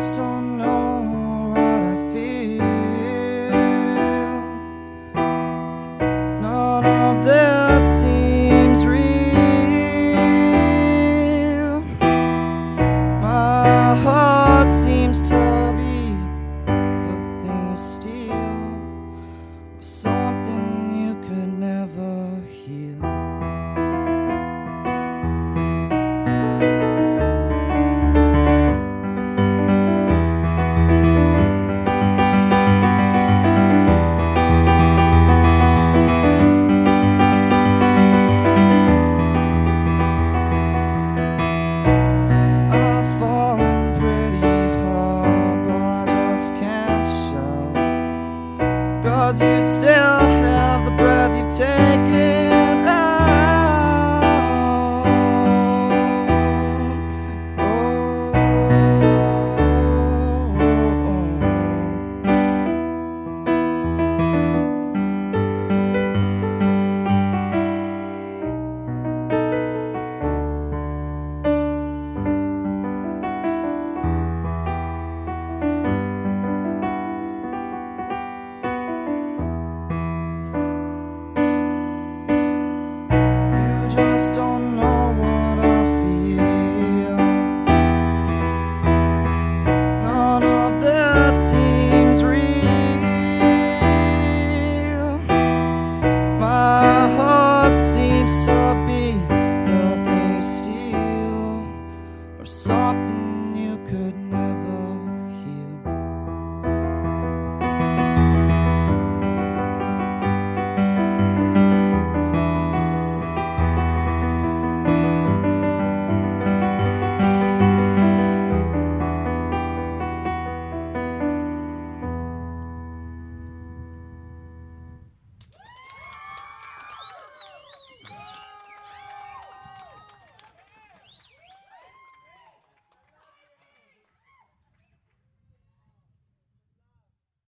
just don't know what I feel. None of this seems real. My heart. You still have the breath you've taken just don't know what I feel. None of this seems real. My heart seems to be the thing you steal, or something you could never